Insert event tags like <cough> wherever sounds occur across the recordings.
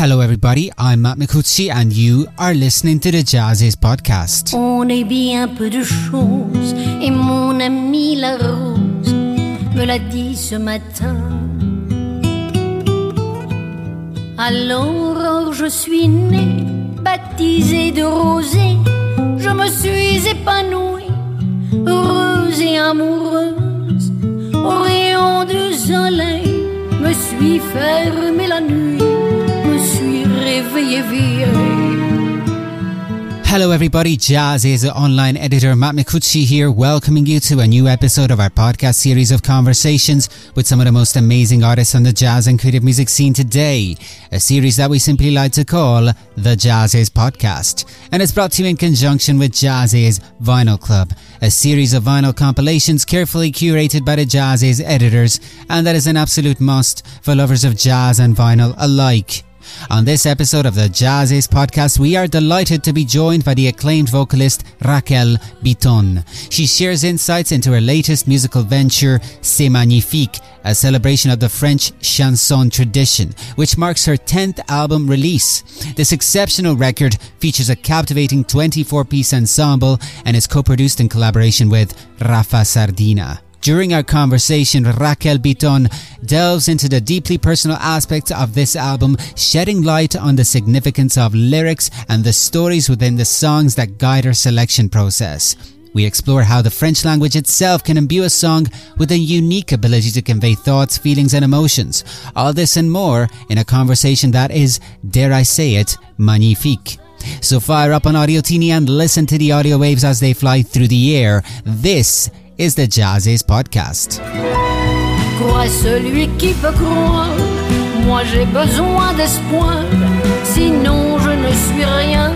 Hello, everybody. I'm Matt Micucci, and you are listening to the Jazzes podcast. On est bien peu de choses, et mon ami la rose me l'a dit ce matin. À l'aurore, je suis née, baptisée de rosée, je me suis épanouie, heureuse et amoureuse, au rayon du soleil, me suis fermée la nuit Hello, everybody. Jazziz online editor Matt Micucci here, welcoming you to a new episode of our podcast series of conversations with some of the most amazing artists on the jazz and creative music scene today. A series that we simply like to call the Jazziz Podcast. And it's brought to you in conjunction with Jazziz Vinyl Club, a series of vinyl compilations carefully curated by the Jazziz editors, and that is an absolute must for lovers of jazz and vinyl alike. On this episode of the Jazziz podcast, we are delighted to be joined by the acclaimed vocalist Raquel Bitton. She shares insights into her latest musical venture, C'est Magnifique, a celebration of the French chanson tradition, which marks her 10th album release. This exceptional record features a captivating 24 piece ensemble and is co produced in collaboration with Rafa Sardina. During our conversation, Raquel Bitton delves into the deeply personal aspects of this album, shedding light on the significance of lyrics and the stories within the songs that guide her selection process. We explore how the French language itself can imbue a song with a unique ability to convey thoughts, feelings, and emotions. All this and more in a conversation that is, dare I say it, magnifique. So fire up on Audio Teeny and listen to the audio waves as they fly through the air. This is the Jazziz podcast. Crois celui qui peut croire. Moi j'ai besoin d'espoir. Sinon je ne suis rien.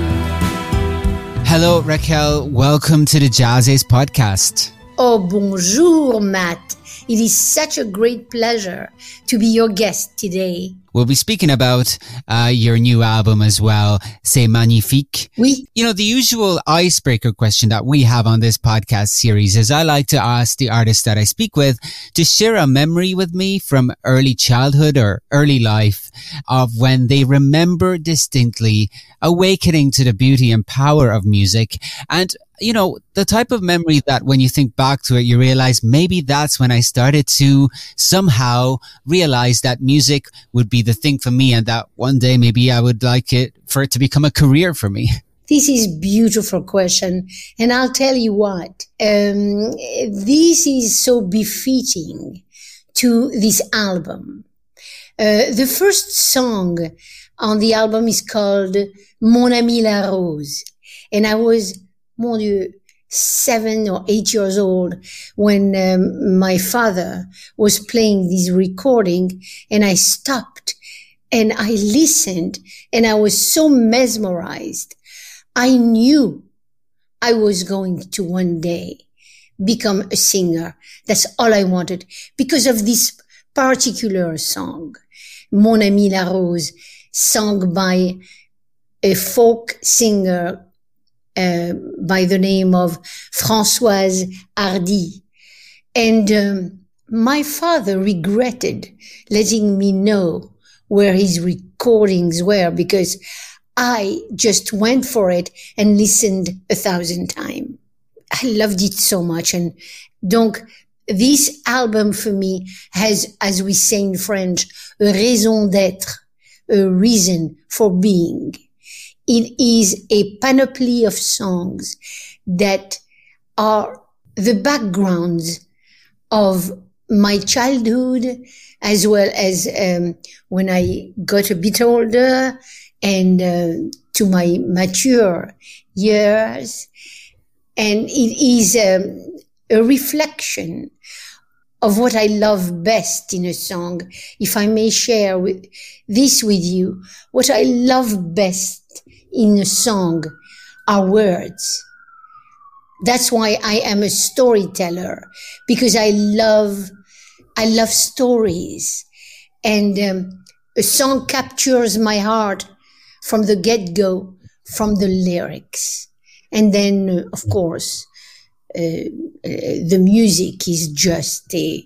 Hello, Raquel. Welcome to the Jazziz podcast. Oh, bonjour, Matt. It is such a great pleasure to be your guest today. We'll be speaking about uh, your new album as well, C'est Magnifique. Oui. You know, the usual icebreaker question that we have on this podcast series is I like to ask the artists that I speak with to share a memory with me from early childhood or early life of when they remember distinctly awakening to the beauty and power of music and you know, the type of memory that when you think back to it, you realize maybe that's when I started to somehow realize that music would be the thing for me and that one day maybe I would like it for it to become a career for me. <laughs> This is beautiful question. And I'll tell you what, um, this is so befitting to this album. Uh, the first song on the album is called Mon Ami la Rose. And I was mon Dieu, seven or eight years old when um, my father was playing this recording and I stopped and I listened and I was so mesmerized. I knew I was going to one day become a singer. That's all I wanted because of this particular song, Mon Ami La Rose, sung by a folk singer uh, by the name of Françoise Hardy. And um, my father regretted letting me know where his recordings were because I just went for it and listened a thousand times. I loved it so much. And donc, this album for me has, as we say in French, a raison d'être, a reason for being. It is a panoply of songs that are the backgrounds of my childhood as well as um, when I got a bit older and uh, to my mature years. And it is um, a reflection of what I love best in a song. If I may share with, this with you, what I love best in a song are words. That's why I am a storyteller because I love, I love stories and um, a song captures my heart from the get go, from the lyrics. And then, uh, of course, uh, uh, the music is just a,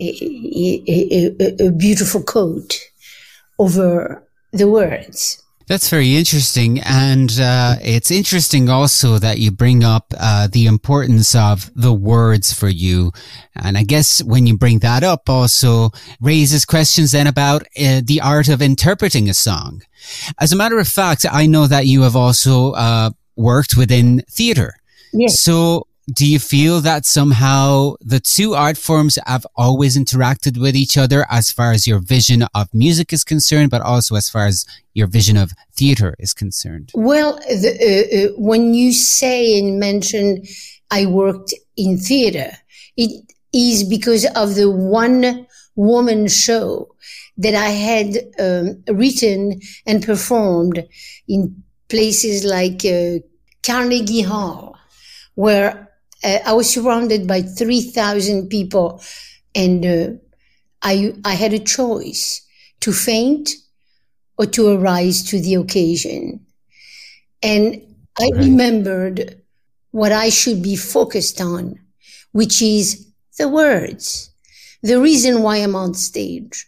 a, a, a, a beautiful coat over the words. That's very interesting. And uh, it's interesting also that you bring up uh, the importance of the words for you. And I guess when you bring that up also raises questions then about uh, the art of interpreting a song. As a matter of fact, I know that you have also uh, worked within theater. Yes. So do you feel that somehow the two art forms have always interacted with each other as far as your vision of music is concerned, but also as far as your vision of theater is concerned? Well, the, uh, uh, when you say and mention I worked in theater, it is because of the one woman show that I had um, written and performed in places like uh, Carnegie Hall, where uh, I was surrounded by 3,000 people and uh, I, I had a choice to faint or to arise to the occasion. And I right. remembered what I should be focused on, which is the words, the reason why I'm on stage.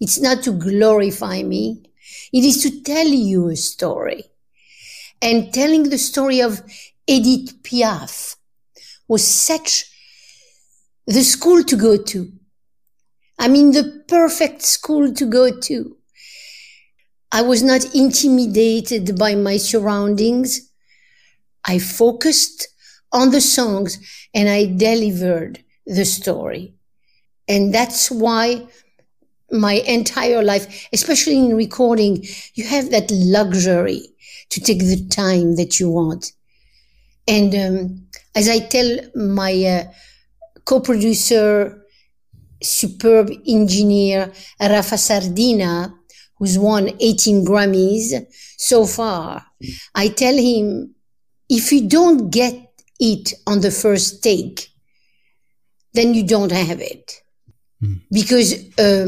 It's not to glorify me. It is to tell you a story. And telling the story of Edith Piaf, was such the school to go to. I mean, the perfect school to go to. I was not intimidated by my surroundings. I focused on the songs and I delivered the story. And that's why my entire life, especially in recording, you have that luxury to take the time that you want. And um, as I tell my uh, co-producer, superb engineer Rafa Sardina, who's won 18 Grammys so far, I tell him, if you don't get it on the first take, then you don't have it. Mm. Because uh,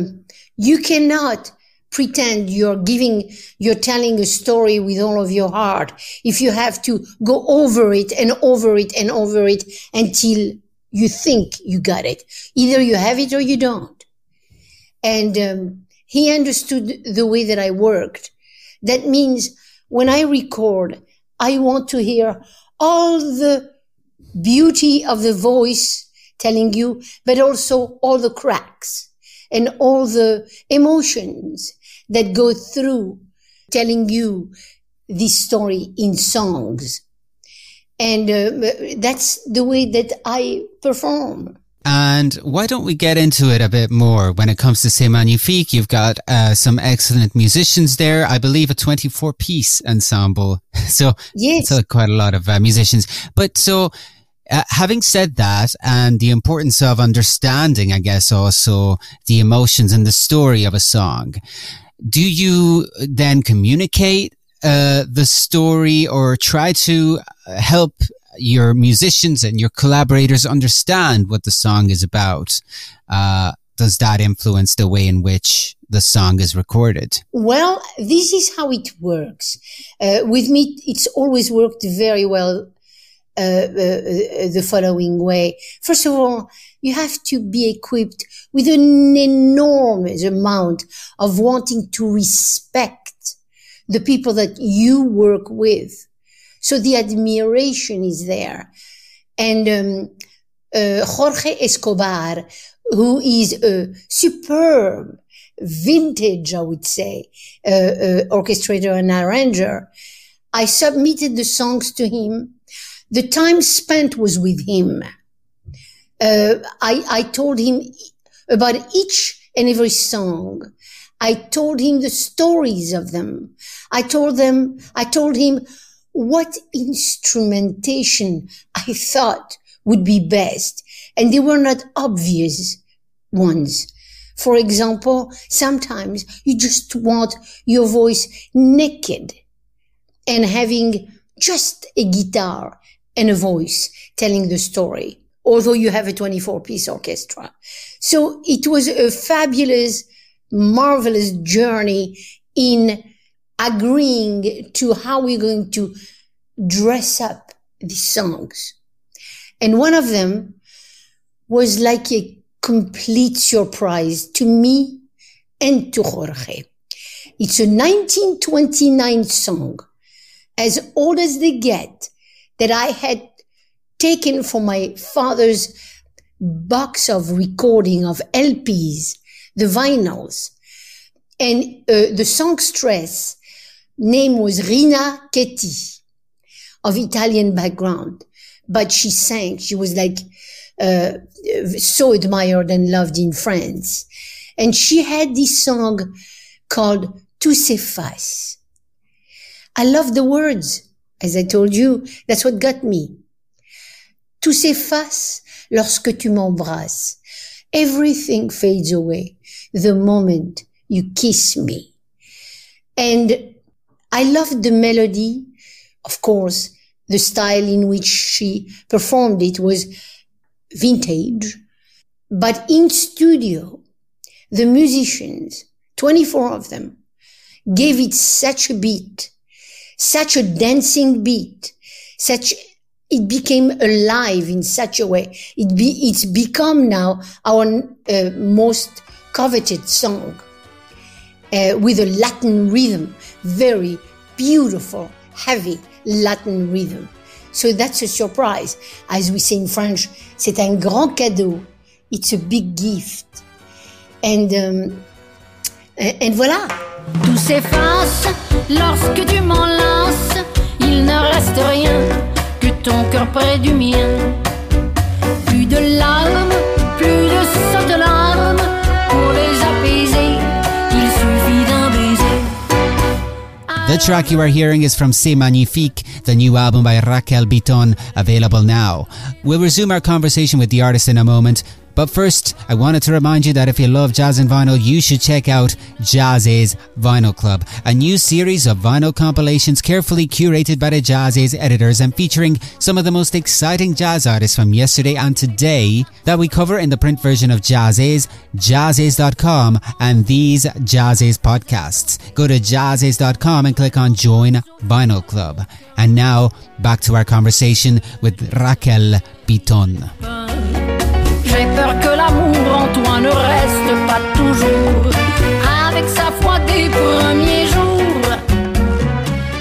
you cannot pretend you're giving, you're telling a story with all of your heart. If you have to go over it and over it and over it until you think you got it. Either you have it or you don't. And um, he understood the way that I worked. That means when I record, I want to hear all the beauty of the voice telling you, but also all the cracks and all the emotions that go through telling you this story in songs. And uh, that's the way that I perform. And why don't we get into it a bit more when it comes to C'est Magnifique? You've got uh, some excellent musicians there. I believe a 24 piece ensemble. <laughs> So, yes. so quite a lot of uh, musicians. But so, uh, having said that, and the importance of understanding, I guess also the emotions and the story of a song, do you then communicate uh, the story or try to help your musicians and your collaborators understand what the song is about? Uh, does that influence the way in which the song is recorded? Well, this is how it works. Uh, with me, it's always worked very well the following way. First of all, you have to be equipped with an enormous amount of wanting to respect the people that you work with. So the admiration is there. And um, uh, Jorge Escobar, who is a superb vintage, I would say, uh, uh, orchestrator and arranger, I submitted the songs to him. The time spent was with him. Uh, I, I told him about each and every song. I told him the stories of them. I told them, I told him what instrumentation I thought would be best. And they were not obvious ones. For example, sometimes you just want your voice naked and having just a guitar and a voice telling the story although you have a 24 piece orchestra. So it was a fabulous, marvelous journey in agreeing to how we're going to dress up these songs. And one of them was like a complete surprise to me and to Jorge. It's a 1929 song, as old as they get, that I had taken from my father's box of recording of LPs, the vinyls. And uh, the songstress name was Rina Ketty of Italian background, but she sang. She was like uh, so admired and loved in France. And she had this song called ces faces. I love the words. As I told you, that's what got me. Tout s'efface lorsque tu m'embrasses. Everything fades away the moment you kiss me. And I loved the melody. Of course, the style in which she performed it was vintage. But in studio, the musicians, 24 of them, gave it such a beat, such a dancing beat, such it became alive in such a way. It be, it's become now our uh, most coveted song uh, with a Latin rhythm, very beautiful, heavy Latin rhythm. So that's a surprise. As we say in French, c'est un grand cadeau. It's a big gift. And, um, and voilà. Tout s'efface lorsque tu m'enlaces. Reste rien que ton cœur près du mien. Plus de larmes, plus de larmes pour les apaiser. Il suffit d'un baiser. The track you are hearing is from C'est Magnifique, the new album by Raquel Bitton, available now. We'll resume our conversation with the artist in a moment. But first, I wanted to remind you that if you love jazz and vinyl, you should check out Jazziz Vinyl Club, a new series of vinyl compilations carefully curated by the Jazziz editors and featuring some of the most exciting jazz artists from yesterday and today that we cover in the print version of Jazziz, Jazziz.com, and these Jazziz podcasts. Go to Jazziz.com and click on Join Vinyl Club. And now, back to our conversation with Raquel Bitton. Que l'amour en toi ne reste pas toujours avec sa foi des premiers jours.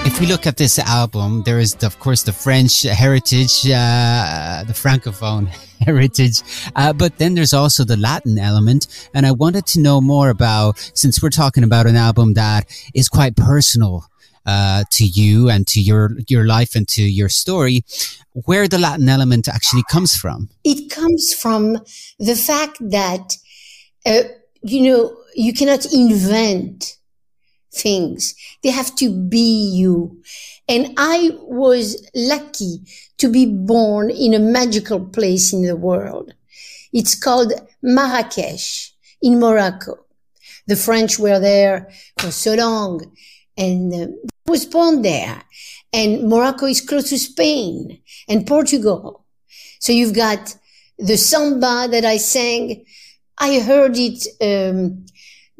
If we look at this album, there is, of course, the French heritage, uh, the Francophone <laughs> heritage, uh, but then there's also the Latin element. And I wanted to know more about, since we're talking about an album that is quite personal uh, to you and to your your life and to your story, where the Latin element actually comes from. It comes from the fact that uh, you know you cannot invent things; they have to be you. And I was lucky to be born in a magical place in the world. It's called Marrakesh in Morocco. The French were there for so long and uh, was born there. And Morocco is close to Spain and Portugal. So you've got the samba that I sang. I heard it um,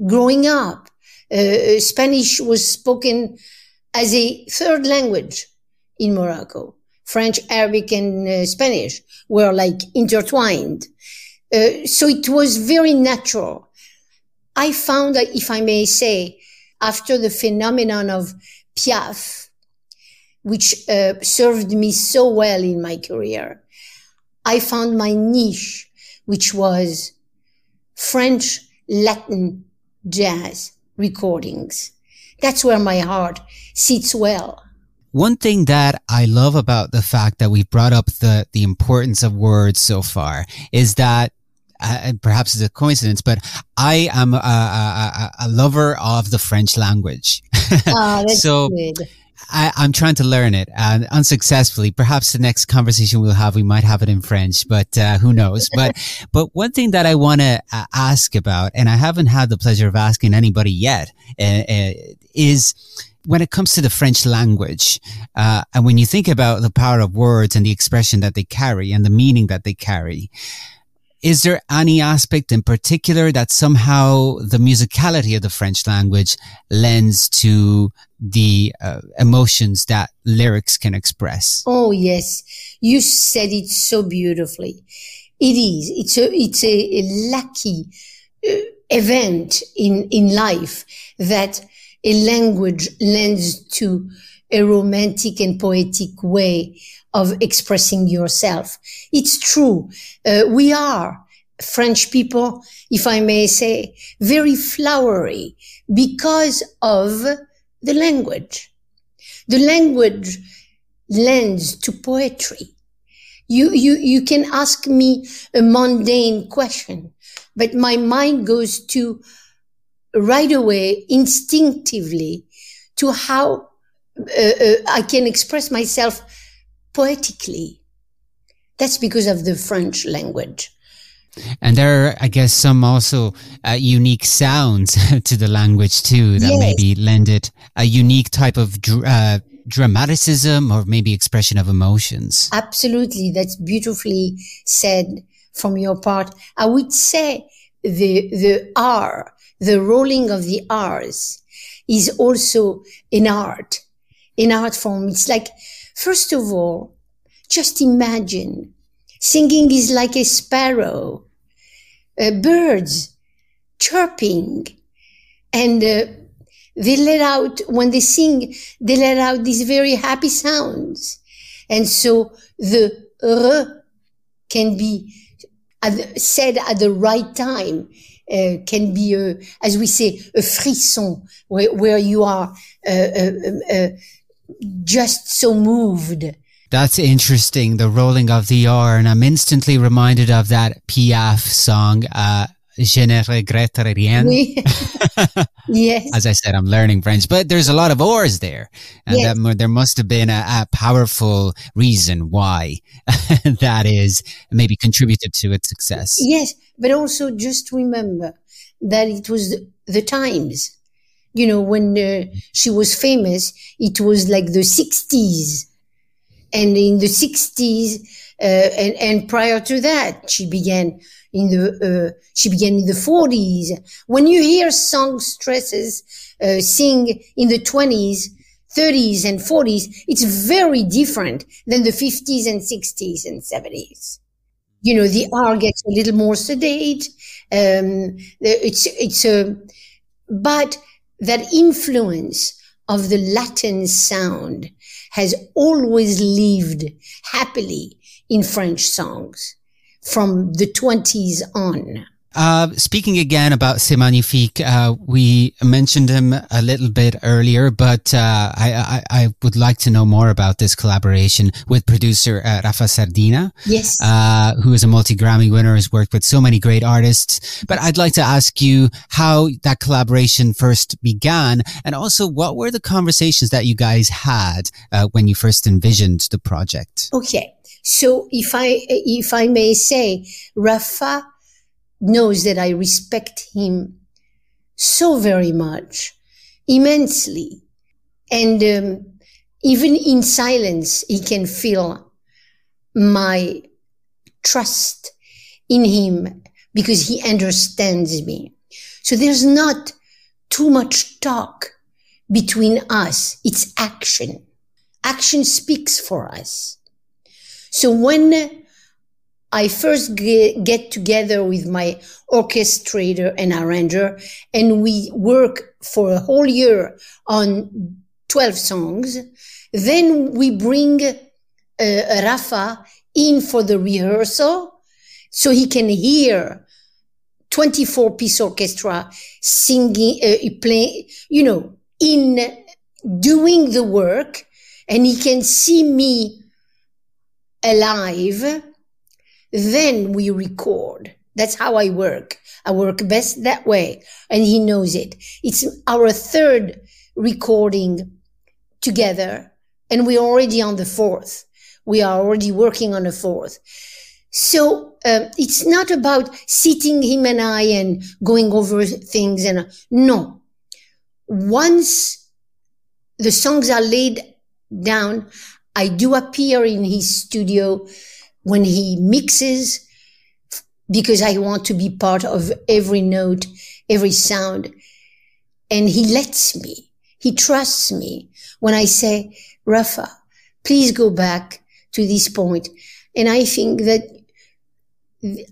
growing up. Uh, Spanish was spoken as a third language in Morocco. French, Arabic, and uh, Spanish were like intertwined. Uh, so it was very natural. I found that, if I may say, after the phenomenon of Piaf, which uh, served me so well in my career, I found my niche, which was French Latin jazz recordings. That's where my heart sits well. One thing that I love about the fact that we've brought up the, the importance of words so far is that uh, perhaps it's a coincidence, but I am a, a, a lover of the French language. <laughs> Oh, so good. I, am trying to learn it and unsuccessfully. Perhaps the next conversation we'll have, we might have it in French, but uh, who knows? <laughs> But but one thing that I want to uh, ask about, and I haven't had the pleasure of asking anybody yet, uh, uh is when it comes to the French language, uh, and when you think about the power of words and the expression that they carry and the meaning that they carry, is there any aspect in particular that somehow the musicality of the French language lends to the uh, emotions that lyrics can express? Oh, yes. You said it so beautifully. It is. It's a, it's a, a lucky uh, event in, in life that a language lends to a romantic and poetic way of expressing yourself. It's true. Uh, we are French people, if I may say, very flowery because of the language. The language lends to poetry. You, you, you can ask me a mundane question, but my mind goes to right away, instinctively, to how I can express myself poetically. That's because of the French language. And there are, I guess, some also uh, unique sounds <laughs> to the language too that yes. maybe lend it a unique type of dr- uh, dramaticism or maybe expression of emotions. Absolutely. That's beautifully said from your part. I would say the, the R, the rolling of the R's is also an art, an art form. It's like, first of all, just imagine singing is like a sparrow, uh, birds chirping and uh, they let out, when they sing, they let out these very happy sounds. And so the r can be said at the right time, uh, can be, a, as we say, a frisson, where, where you are uh, uh, uh just so moved. That's interesting, the rolling of the R. And I'm instantly reminded of that Piaf song, uh, Je ne regrette rien. Oui. <laughs> yes. As I said, I'm learning French, but there's a lot of oars there. And yes. that, there must have been a, a powerful reason why <laughs> that is maybe contributed to its success. Yes. But also just remember that it was the, the times. You know, when uh, she was famous, it was like the 60s. And in the 60s, uh, and, and prior to that, she began in the uh, she began in the 40s. When you hear songstresses uh, sing in the 20s, 30s, and 40s, it's very different than the 50s and 60s and 70s. You know, the R gets a little more sedate. Um, it's it's a, but that influence of the Latin sound has always lived happily in French songs from the 20s on. Uh, speaking again about C'est Magnifique, uh, we mentioned him a little bit earlier, but uh, I, I, I, would like to know more about this collaboration with producer uh, Rafa Sardina. Yes. Uh, who is a multi Grammy winner, has worked with so many great artists. But I'd like to ask you how that collaboration first began, and also what were the conversations that you guys had uh, when you first envisioned the project? Okay. So if I, if I may say, Rafa knows that I respect him so very much, immensely. And um, even in silence, he can feel my trust in him because he understands me. So there's not too much talk between us. It's action. Action speaks for us. So when I first get, get together with my orchestrator and arranger and we work for a whole year on 12 songs. Then we bring uh, Rafa in for the rehearsal so he can hear 24 piece orchestra singing, uh, playing, you know, in doing the work and he can see me alive, then we record. That's how I work. I work best that way. And he knows it. It's our third recording together. And we're already on the fourth. We are already working on the fourth. So uh, it's not about sitting him and I and going over things. And uh, no, once the songs are laid down, I do appear in his studio when he mixes because I want to be part of every note, every sound. And he lets me, he trusts me when I say, Rafa, please go back to this point. And I think that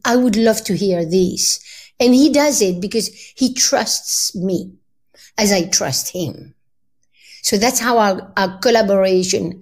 I would love to hear this. And he does it because he trusts me. as I trust him. So that's how our, our collaboration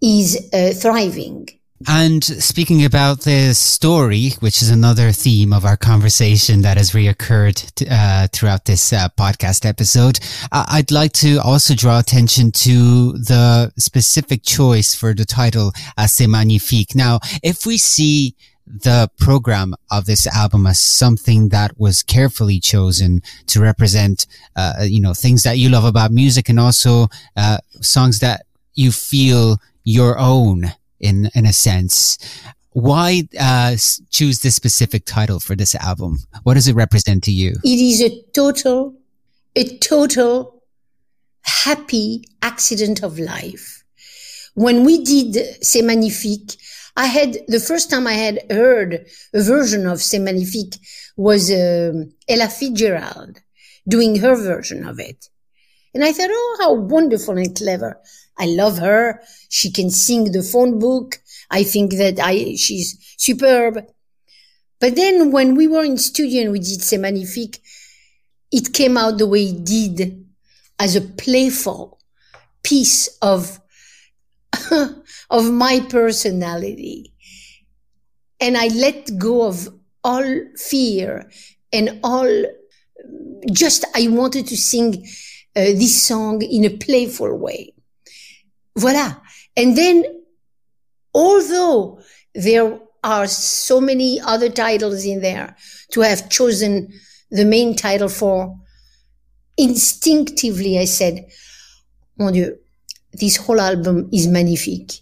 is uh, thriving. And speaking about the story, which is another theme of our conversation that has reoccurred uh, throughout this uh, podcast episode, I'd like to also draw attention to the specific choice for the title uh, C'est Magnifique. Now, if we see the program of this album as something that was carefully chosen to represent, uh, you know, things that you love about music and also uh, songs that you feel your own in in a sense. Why uh, choose this specific title for this album? What does it represent to you? It is a total, a total happy accident of life. When we did C'est Magnifique, I had the first time I had heard a version of C'est Magnifique was uh, Ella Fitzgerald doing her version of it. And I thought, oh, how wonderful and clever. I love her. She can sing the phone book. I think that I, she's superb. But then when we were in studio and we did C'est Magnifique, it came out the way it did as a playful piece of, <laughs> of my personality. And I let go of all fear and all just, I wanted to sing uh, this song in a playful way. Voila. And then, although there are so many other titles in there to have chosen the main title for, instinctively I said, mon Dieu, this whole album is magnifique.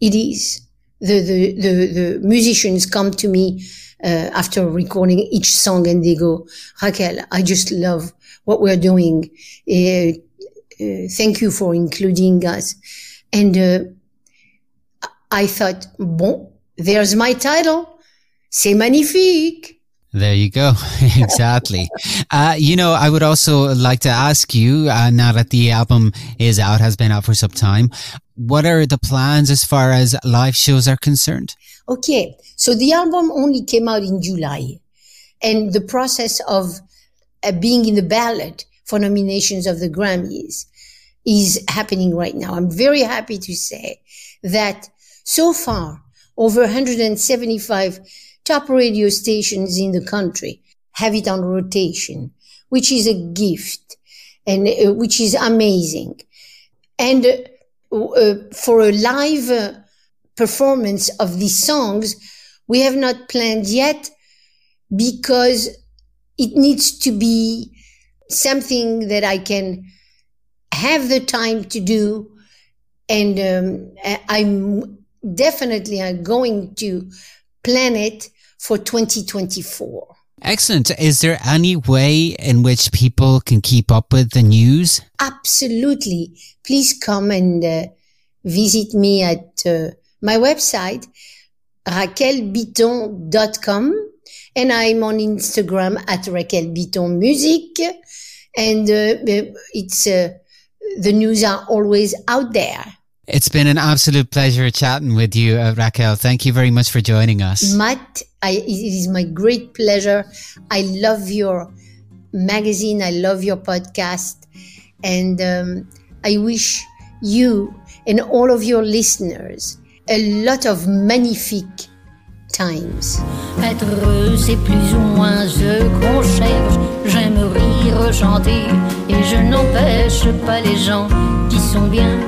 It is. The, the, the, the musicians come to me uh, after recording each song and they go, Raquel, I just love what we're doing. Uh, uh, thank you for including us. And uh, I thought, bon, there's my title. C'est magnifique. There you go. <laughs> exactly. uh, you know, I would also like to ask you, uh, now that the album is out, has been out for some time, what are the plans as far as live shows are concerned? Okay. So the album only came out in July and the process of uh, being in the ballot for nominations of the Grammys is happening right now. I'm very happy to say that so far over 175 top radio stations in the country have it on rotation, which is a gift and uh, which is amazing. And uh, uh, for a live uh, performance of these songs, we have not planned yet because it needs to be something that I can have the time to do. And um, I'm definitely going to plan it for 2024. Excellent. Is there any way in which people can keep up with the news? Absolutely. Please come and uh, visit me at uh, my website, raquelbitton.com. And I'm on Instagram at Raquel Bitton Music. And uh, it's, uh, the news are always out there. It's been an absolute pleasure chatting with you, uh, Raquel. Thank you very much for joining us. Matt, I, it is my great pleasure. I love your magazine. I love your podcast. And um, I wish you and all of your listeners a lot of magnifique times. Être heureux, c'est plus ou moins ce qu'on cherche. J'aime rire, chanter, et je n'empêche pas les gens qui sont bien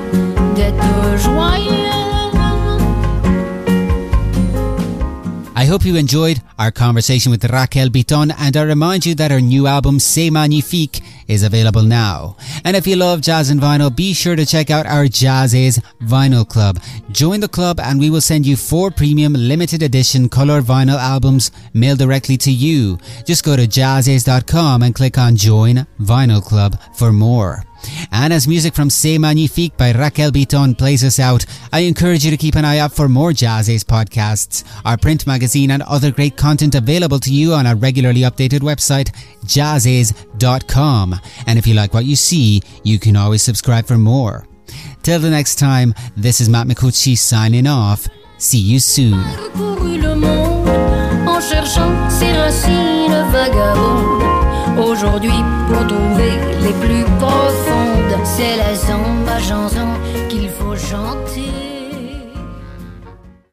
I hope you enjoyed our conversation with Raquel Bitton and I remind you that her new album C'est Magnifique is available now. And if you love jazz and vinyl, be sure to check out our Jazziz Vinyl Club. Join the club and we will send you four premium limited edition color vinyl albums mailed directly to you. Just go to jazziz.com and click on join vinyl club for more. And as music from C'est Magnifique by Raquel Bitton plays us out, I encourage you to keep an eye out for more Jazziz podcasts, our print magazine and other great content available to you on our regularly updated website, jazziz.com. And if you like what you see, you can always subscribe for more. Till the next time, this is Matt Micucci signing off. See you soon. Aujourd'hui pour trouver les plus profondes. C'est la zamba chanson qu'il faut chanter.